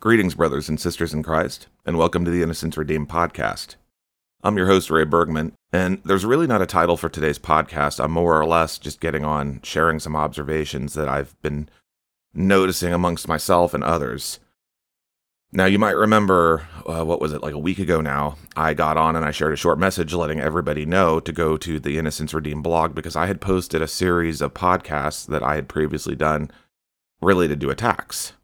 Greetings, brothers and sisters in Christ, and welcome to the Innocence Redeemed podcast. I'm your host, Ray Bergman, and there's really not a title for today's podcast. I'm more or less just getting on sharing some observations that I've been noticing amongst myself and others. Now, you might remember, uh, what was it, like a week ago now, I got on and I shared a short message letting everybody know to go to the Innocence Redeemed blog because I had posted a series of podcasts that I had previously done related to attacks.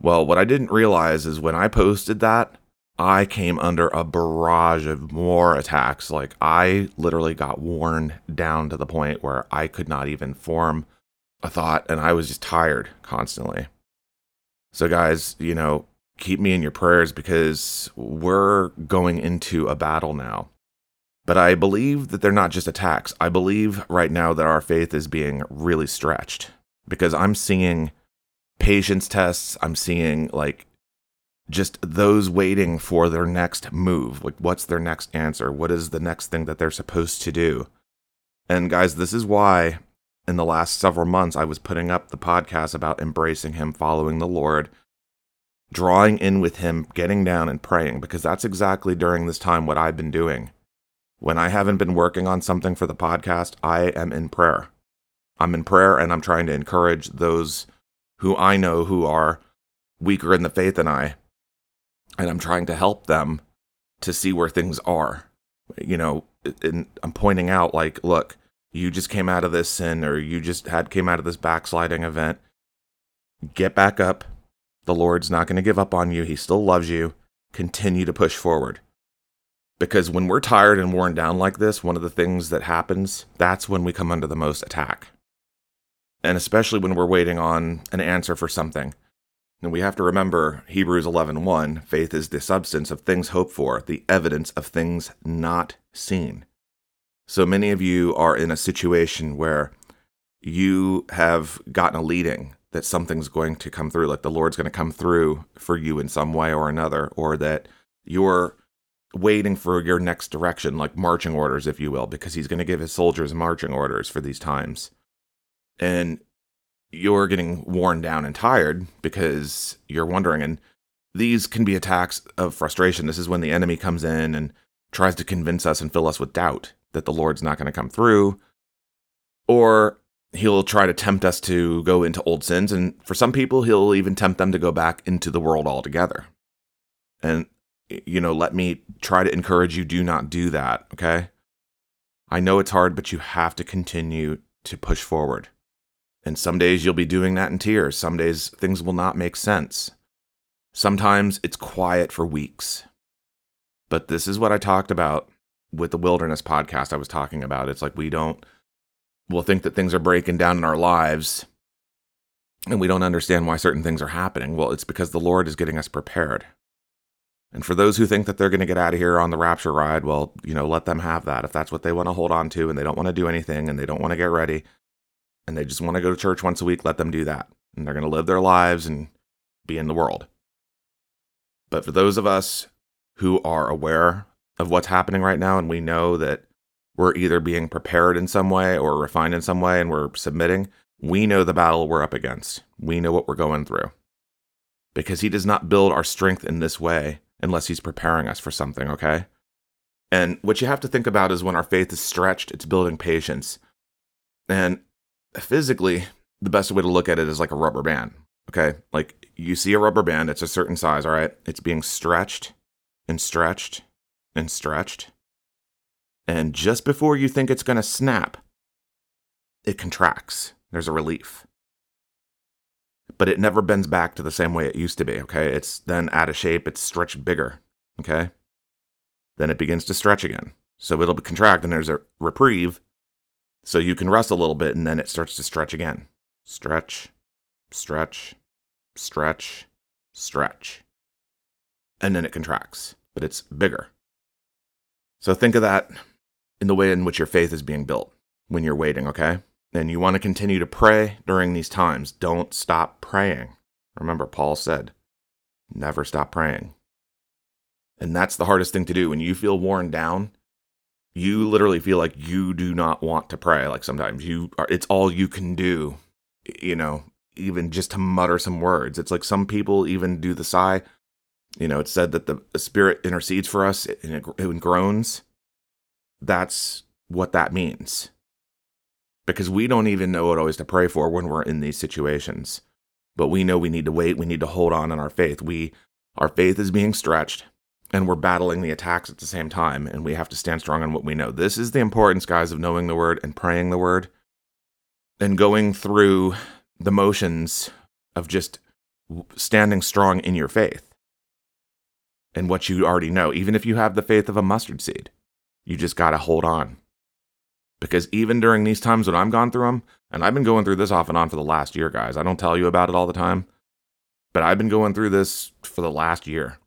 Well, what I didn't realize is when I posted that, I came under a barrage of more attacks. Like, I literally got worn down to the point where I could not even form a thought, and I was just tired constantly. So, guys, you know, keep me in your prayers because we're going into a battle now. But I believe that they're not just attacks. I believe right now that our faith is being really stretched because I'm seeing patience tests. I'm seeing like just those waiting for their next move. Like, what's their next answer? What is the next thing that they're supposed to do? And guys, this is why in the last several months I was putting up the podcast about embracing Him, following the Lord, drawing in with Him, getting down and praying, because that's exactly during this time what I've been doing. When I haven't been working on something for the podcast, I am in prayer. I'm in prayer and I'm trying to encourage those who I know who are weaker in the faith than I, and I'm trying to help them to see where things are. You know, and I'm pointing out, like, look, you just came out of this sin or you just had came out of this backsliding event. Get back up. The Lord's not going to give up on you. He still loves you. Continue to push forward. Because when we're tired and worn down like this, one of the things that happens, that's when we come under the most attack and especially when we're waiting on an answer for something. And we have to remember Hebrews 11:1, faith is the substance of things hoped for, the evidence of things not seen. So many of you are in a situation where you have gotten a leading that something's going to come through, like the Lord's going to come through for you in some way or another, or that you're waiting for your next direction, like marching orders, if you will, because He's going to give His soldiers marching orders for these times and you're getting worn down and tired because you're wondering and these can be attacks of frustration. This is when the enemy comes in and tries to convince us and fill us with doubt that the lord's not going to come through or he'll try to tempt us to go into old sins and for some people he'll even tempt them to go back into the world altogether. And you know let me try to encourage you do not do that okay? I know it's hard but you have to continue to push forward and some days you'll be doing that in tears. Some days things will not make sense. Sometimes it's quiet for weeks. But this is what I talked about with the wilderness podcast I was talking about. It's like we don't, we'll think that things are breaking down in our lives and we don't understand why certain things are happening. Well, it's because the Lord is getting us prepared. And for those who think that they're going to get out of here on the rapture ride, well, you know, let them have that. If that's what they want to hold on to and they don't want to do anything and they don't want to get ready, and they just want to go to church once a week, let them do that. And they're going to live their lives and be in the world. But for those of us who are aware of what's happening right now and we know that we're either being prepared in some way or refined in some way and we're submitting, we know the battle we're up against. We know what we're going through. Because he does not build our strength in this way unless he's preparing us for something, okay? And what you have to think about is when our faith is stretched, it's building patience. And physically, the best way to look at it is like a rubber band. Okay. Like you see a rubber band, it's a certain size, all right? It's being stretched and stretched and stretched. And just before you think it's going to snap, it contracts. There's a relief. But it never bends back to the same way it used to be, okay? It's then out of shape, it's stretched bigger, okay? Then it begins to stretch again. So it'll contract and there's a reprieve, so you can rest a little bit and then it starts to stretch again. Stretch, stretch, stretch, stretch. And then it contracts, but it's bigger. So think of that in the way in which your faith is being built when you're waiting, okay? And you want to continue to pray during these times. Don't stop praying. Remember, Paul said, never stop praying. And that's the hardest thing to do. When you feel worn down, you literally feel like you do not want to pray like sometimes you are it's all you can do you know even just to mutter some words. It's like some people even do the sigh. You know, it's said that the, spirit intercedes for us and it groans. That's what that means. Because we don't even know what always to pray for when we're in these situations. But we know we need to wait, we need to hold on in our faith. We our faith is being stretched and we're battling the attacks at the same time and we have to stand strong on what we know. This is the importance guys of knowing the word and praying the word and going through the motions of just standing strong in your faith and what you already know, even if you have the faith of a mustard seed. You just got to hold on. Because even during these times when I'm gone through them, and I've been going through this off and on for the last year, guys, I don't tell you about it all the time, but I've been going through this for the last year.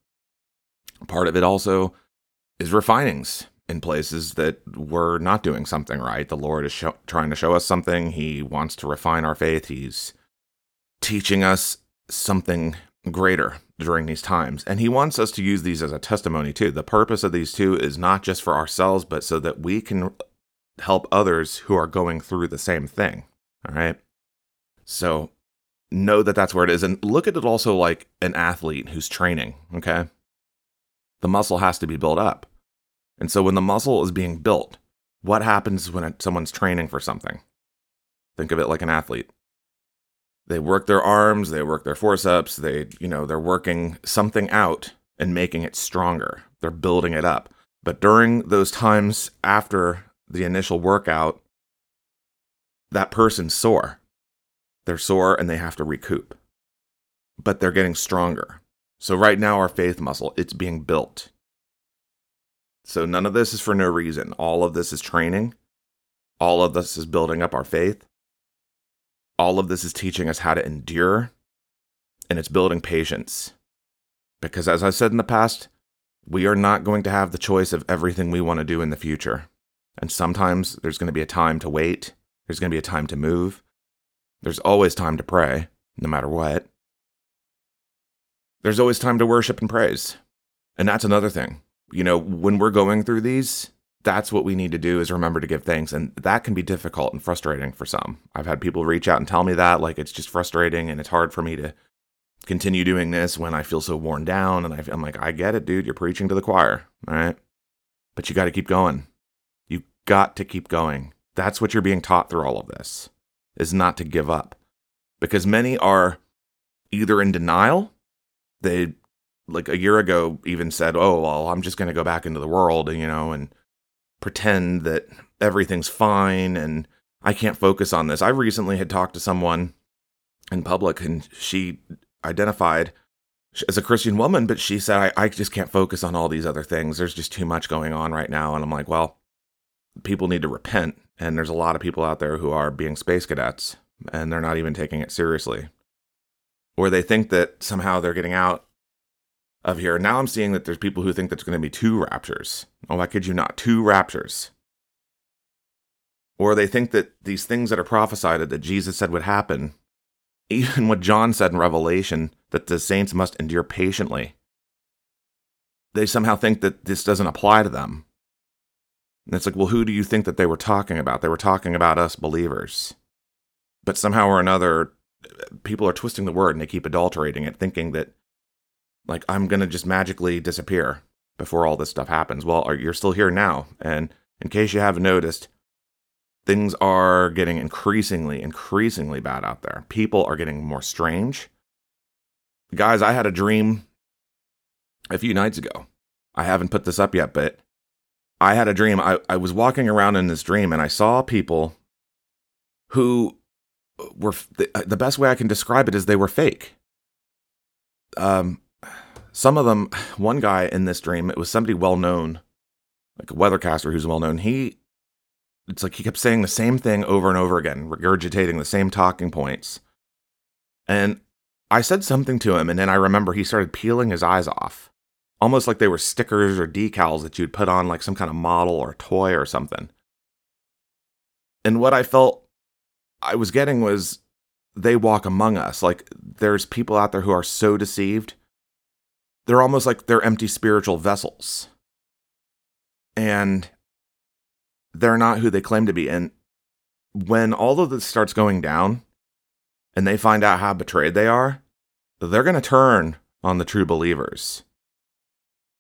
Part of it also is refinings in places that we're not doing something right. The Lord is show- trying to show us something. He wants to refine our faith. He's teaching us something greater during these times. And He wants us to use these as a testimony too. The purpose of these two is not just for ourselves, but so that we can help others who are going through the same thing. All right. So know that that's where it is. And look at it also like an athlete who's training. Okay. The muscle has to be built up. And so when the muscle is being built, what happens when someone's training for something? Think of it like an athlete. They work their arms, they work their forceps, they, you know, they're working something out and making it stronger. They're building it up. But during those times after the initial workout, that person's sore. They're sore and they have to recoup. But they're getting stronger. So right now our faith muscle, it's being built. So none of this is for no reason. All of this is training. All of this is building up our faith. All of this is teaching us how to endure. And it's building patience. Because as I said in the past, we are not going to have the choice of everything we want to do in the future. And sometimes there's going to be a time to wait, there's going to be a time to move. There's always time to pray, no matter what. There's always time to worship and praise. And that's another thing you know, when we're going through these, that's what we need to do is remember to give thanks. And that can be difficult and frustrating for some. I've had people reach out and tell me that, like, it's just frustrating and it's hard for me to continue doing this when I feel so worn down. And I'm like, I get it, dude. You're preaching to the choir. All right. But you got to keep going. You got to keep going. That's what you're being taught through all of this is not to give up because many are either in denial. They like a year ago even said, "Oh, well, I'm just going to go back into the world, and you know, and pretend that everything's fine and I can't focus on this." I recently had talked to someone in public and she identified as a Christian woman, but she said, I, I just can't focus on all these other things. There's just too much going on right now. And I'm like, well, people need to repent. And there's a lot of people out there who are being space cadets and they're not even taking it seriously. Or they think that somehow they're getting out of here. Now I'm seeing that there's people who think there's going to be two raptures. Oh, I kid you not, two raptures. Or they think that these things that are prophesied that Jesus said would happen, even what John said in Revelation, that the saints must endure patiently, they somehow think that this doesn't apply to them. And it's like, well, who do you think that they were talking about? They were talking about us believers. But somehow or another, people are twisting the word and they keep adulterating it, thinking that like I'm gonna just magically disappear before all this stuff happens. Well, you're still here now, and in case you haven't noticed, things are getting increasingly, increasingly bad out there. People are getting more strange. Guys, I had a dream a few nights ago. I haven't put this up yet, but I had a dream. I, I was walking around in this dream and I saw people who were the, best way I can describe it is they were fake. Um, some of them, one guy in this dream, it was somebody well known, like a weathercaster who's well known. He, it's like he kept saying the same thing over and over again, regurgitating the same talking points. And I said something to him, and then I remember he started peeling his eyes off, almost like they were stickers or decals that you'd put on like some kind of model or toy or something. And what I felt I was getting was they walk among us. Like there's people out there who are so deceived they're almost like they're empty spiritual vessels. And they're not who they claim to be. And when all of this starts going down, and they find out how betrayed they are, they're going to turn on the true believers.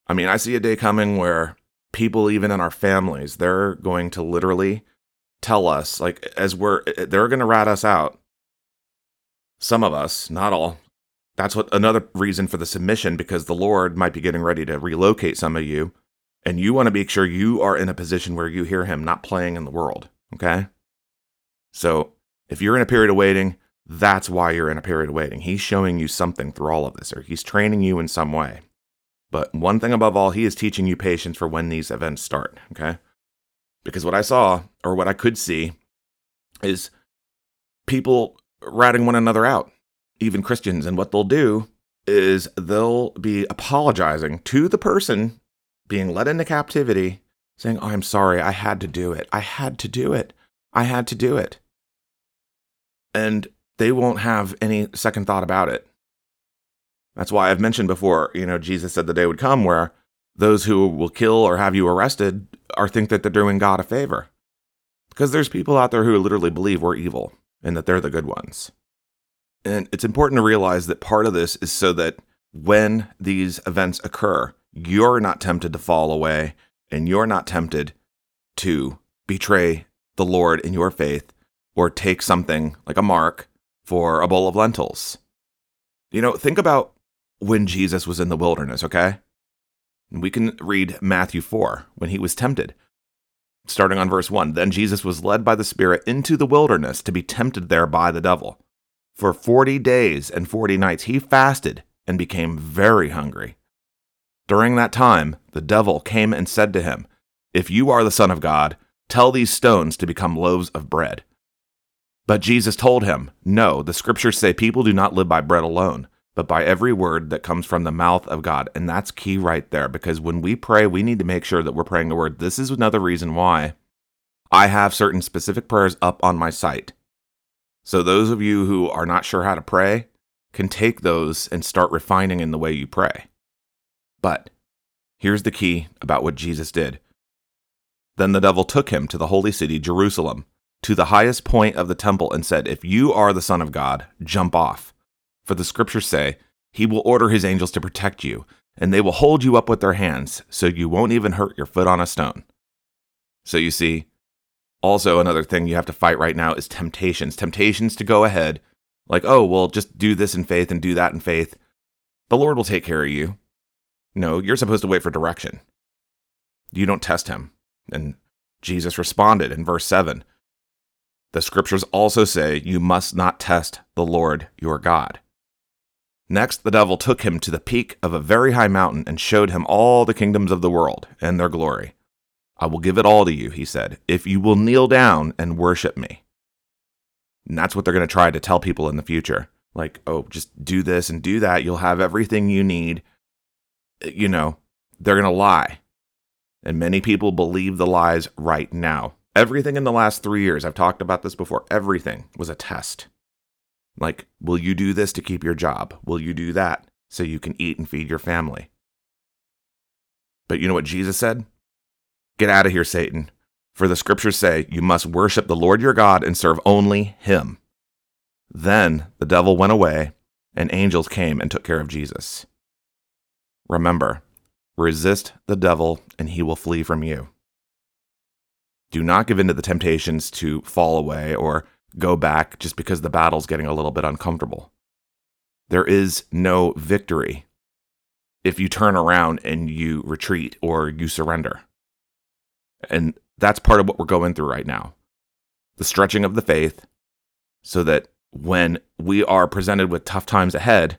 I mean, I see a day coming where people, even in our families, they're going to literally tell us, like, as we're, eh, eh, they're going to rat us out. Some of us, not all. That's what another reason for the submission, because the Lord might be getting ready to relocate some of you, and you want to make sure you are in a position where you hear Him, not playing in the world. Okay? So if you're in a period of waiting, that's why you're in a period of waiting. He's showing you something through all of this, or he's training you in some way. But one thing above all, he is teaching you patience for when these events start, okay? Because what I saw, or what I could see, is people ratting one another out, even Christians. And what they'll do is they'll be apologizing to the person being led into captivity, saying, Oh, I'm sorry, I had to do it. I had to do it. I had to do it. And they won't have any second thought about it. That's why I've mentioned before, you know, Jesus said the day would come where those who will kill or have you arrested are think that they're doing God a favor. Because there's people out there who literally believe we're evil and that they're the good ones. And it's important to realize that part of this is so that when these events occur, you're not tempted to fall away and you're not tempted to betray the Lord in your faith or take something like a mark for a bowl of lentils. You know, think about when Jesus was in the wilderness, okay? We can read Matthew 4 when he was tempted. Starting on verse 1 Then Jesus was led by the Spirit into the wilderness to be tempted there by the devil. For 40 days and 40 nights he fasted and became very hungry. During that time, the devil came and said to him, If you are the Son of God, tell these stones to become loaves of bread. But Jesus told him, No, the scriptures say people do not live by bread alone, but by every word that comes from the mouth of God. And that's key right there, because when we pray, we need to make sure that we're praying the word. This is another reason why I have certain specific prayers up on my site. So those of you who are not sure how to pray can take those and start refining in the way you pray. But here's the key about what Jesus did. Then the devil took him to the holy city, Jerusalem to the highest point of the temple and said, If you are the Son of God, jump off. For the scriptures say, He will order His angels to protect you, and they will hold you up with their hands, so you won't even hurt your foot on a stone. So you see, also another thing you have to fight right now is temptations. Temptations to go ahead, like, oh, well, just do this in faith and do that in faith. The Lord will take care of you. No, you're supposed to wait for direction. You don't test Him. And Jesus responded in verse 7 the scriptures also say you must not test the Lord your God. Next, the devil took him to the peak of a very high mountain and showed him all the kingdoms of the world and their glory. I will give it all to you, he said, if you will kneel down and worship me. And that's what they're going to try to tell people in the future. Like, oh, just do this and do that. You'll have everything you need. You know, they're going to lie. And many people believe the lies right now. Everything in the last three years, I've talked about this before, everything was a test. Like, will you do this to keep your job? Will you do that so you can eat and feed your family? But you know what Jesus said? Get out of here, Satan. For the scriptures say, You must worship the Lord your God and serve only him. Then the devil went away, and angels came and took care of Jesus. Remember, resist the devil, and he will flee from you. Do not give in to the temptations to fall away or go back just because the battle's getting a little bit uncomfortable. There is no victory if you turn around and you retreat or you surrender. And that's part of what we're going through right now the stretching of the faith so that when we are presented with tough times ahead,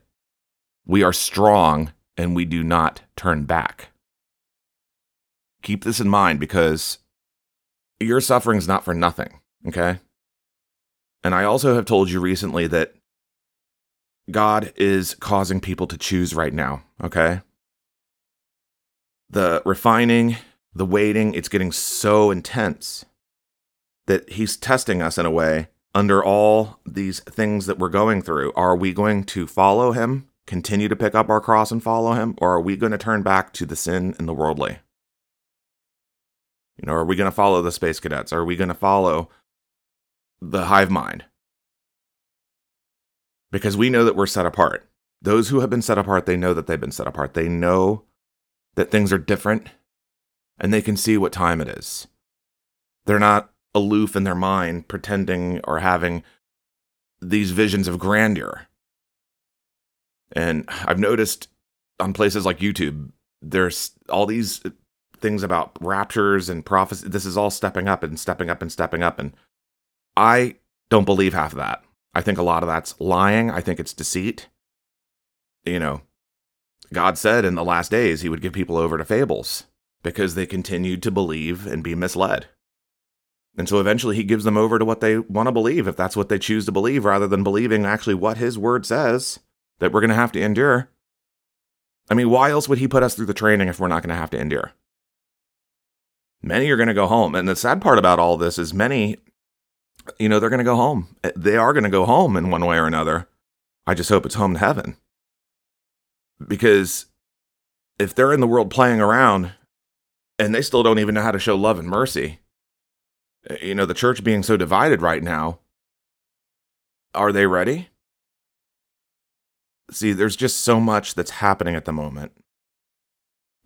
we are strong and we do not turn back. Keep this in mind because your suffering's not for nothing, okay? And I also have told you recently that God is causing people to choose right now, okay? The refining, the waiting, it's getting so intense that He's testing us in a way under all these things that we're going through. Are we going to follow Him, continue to pick up our cross and follow Him, or are we going to turn back to the sin and the worldly? You know, are we going to follow the space cadets? Are we going to follow the hive mind? because we know that we're set apart. Those who have been set apart, they know that they've been set apart. They know that things are different and they can see what time it is. They're not aloof in their mind, pretending or having these visions of grandeur. And I've noticed on places like YouTube, there's all these things about raptures and prophecy. This is all stepping up and stepping up and stepping up. And I don't believe half of that. I think a lot of that's lying. I think it's deceit. You know, God said in the last days he would give people over to fables because they continued to believe and be misled. And so eventually he gives them over to what they want to believe, if that's what they choose to believe, rather than believing actually what his word says that we're going to have to endure. I mean, why else would he put us through the training if we're not going to have to endure? Many are going to go home. And the sad part about all this is many, you know, they're going to go home. Eh, they are going to go home in one way or another. I just hope it's home to heaven. Because if they're in the world playing around and they still don't even know how to show love and mercy, eh, you know, the church being so divided right now, are they ready? See, there's just so much that's happening at the moment.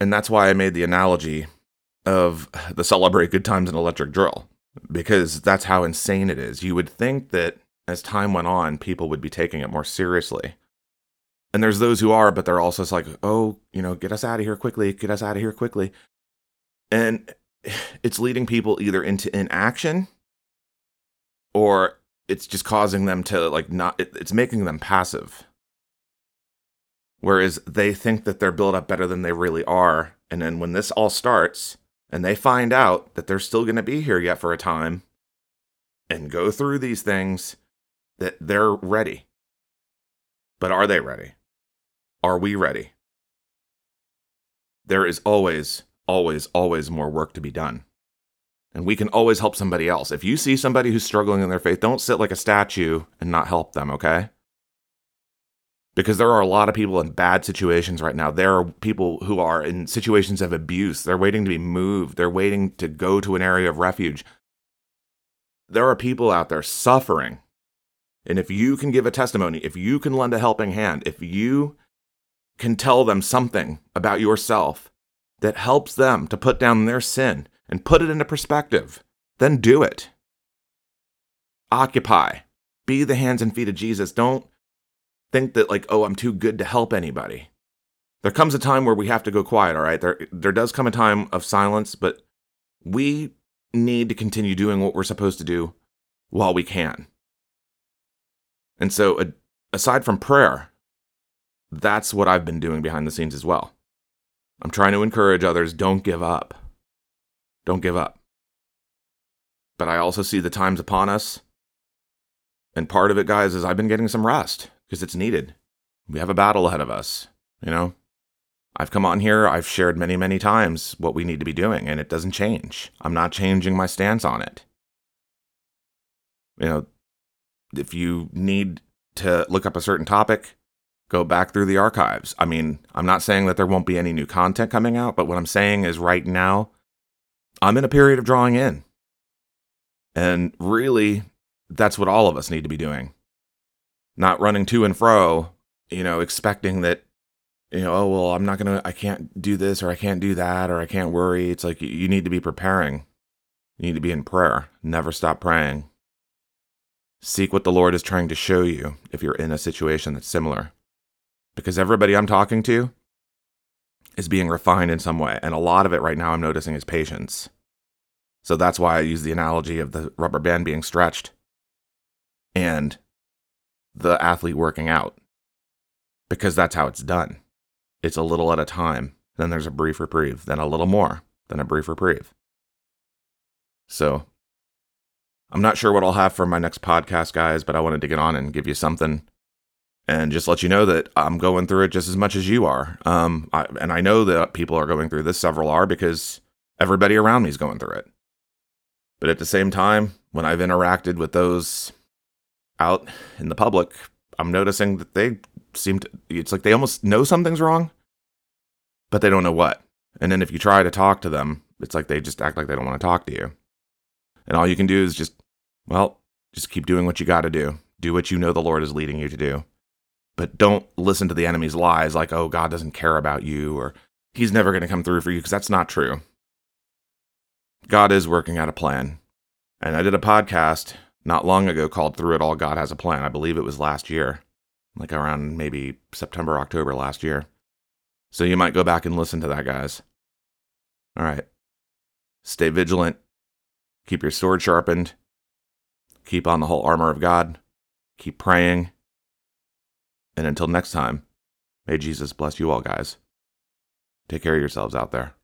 And that's why I made the analogy of the Celebrate Good Times and Electric Drill, because that's how insane it is. You would think that as time went on, people would be taking it more seriously. And there's those who are, but they're also just like, oh, you know, get us out of here quickly, get us out of here quickly. And it's leading people either into inaction or it's just causing them to like not, it's making them passive. Whereas they think that they're built up better than they really are. And then when this all starts, and they find out that they're still going to be here yet for a time and go through these things, that they're ready. But are they ready? Are we ready? There is always, always, always more work to be done. And we can always help somebody else. If you see somebody who's struggling in their faith, don't sit like a statue and not help them, okay? Because there are a lot of people in bad situations right now. There are people who are in situations of abuse. They're waiting to be moved, they're waiting to go to an area of refuge. There are people out there suffering. And if you can give a testimony, if you can lend a helping hand, if you can tell them something about yourself that helps them to put down their sin and put it into perspective, then do it. Occupy. Be the hands and feet of Jesus. Don't think that like, oh, I'm too good to help anybody. There comes a time where we have to go quiet, all right? There there does come a time of silence, but we need to continue doing what we're supposed to do while we can. And so aside from prayer, that's what I've been doing behind the scenes as well. I'm trying to encourage others don't give up. Don't give up. But I also see the times upon us. And part of it, guys, is I've been getting some rest because it's needed. We have a battle ahead of us, you know? I've come on here, I've shared many, many times what we need to be doing, and it doesn't change. I'm not changing my stance on it. You know, if you need to look up a certain topic, go back through the archives. I mean, I'm not saying that there won't be any new content coming out, but what I'm saying is right now, I'm in a period of drawing in. And really, that's what all of us need to be doing not running to and fro, you know, expecting that, you know, oh, well, I'm not going to, I can't do this or I can't do that or I can't worry. It's like you need to be preparing. You need to be in prayer. Never stop praying. Seek what the Lord is trying to show you if you're in a situation that's similar. Because everybody I'm talking to is being refined in some way. And a lot of it right now I'm noticing is patience. So that's why I use the analogy of the rubber band being stretched. And the athlete working out because that's how it's done. It's a little at a time, then there's a brief reprieve, then a little more, then a brief reprieve. So, I'm not sure what I'll have for my next podcast, guys, but I wanted to get on and give you something and just let you know that I'm going through it just as much as you are. Um, I, and I know that people are going through this, several are, because everybody around me is going through it. But at the same time, when I've interacted with those out in the public, I'm noticing that they seem to, it's like they almost know something's wrong, but they don't know what. And then if you try to talk to them, it's like they just act like they don't want to talk to you. And all you can do is just, well, just keep doing what you got to do. Do what you know the Lord is leading you to do. But don't listen to the enemy's lies like, oh, God doesn't care about you or he's never going to come through for you, because that's not true. God is working out a plan. And I did a podcast not long ago called Through It All God Has a Plan. I believe it was last year, like around maybe September, October last year. So you might go back and listen to that, guys. All right. Stay vigilant. Keep your sword sharpened. Keep on the whole armor of God. Keep praying. And until next time, may Jesus bless you all, guys. Take care of yourselves out there.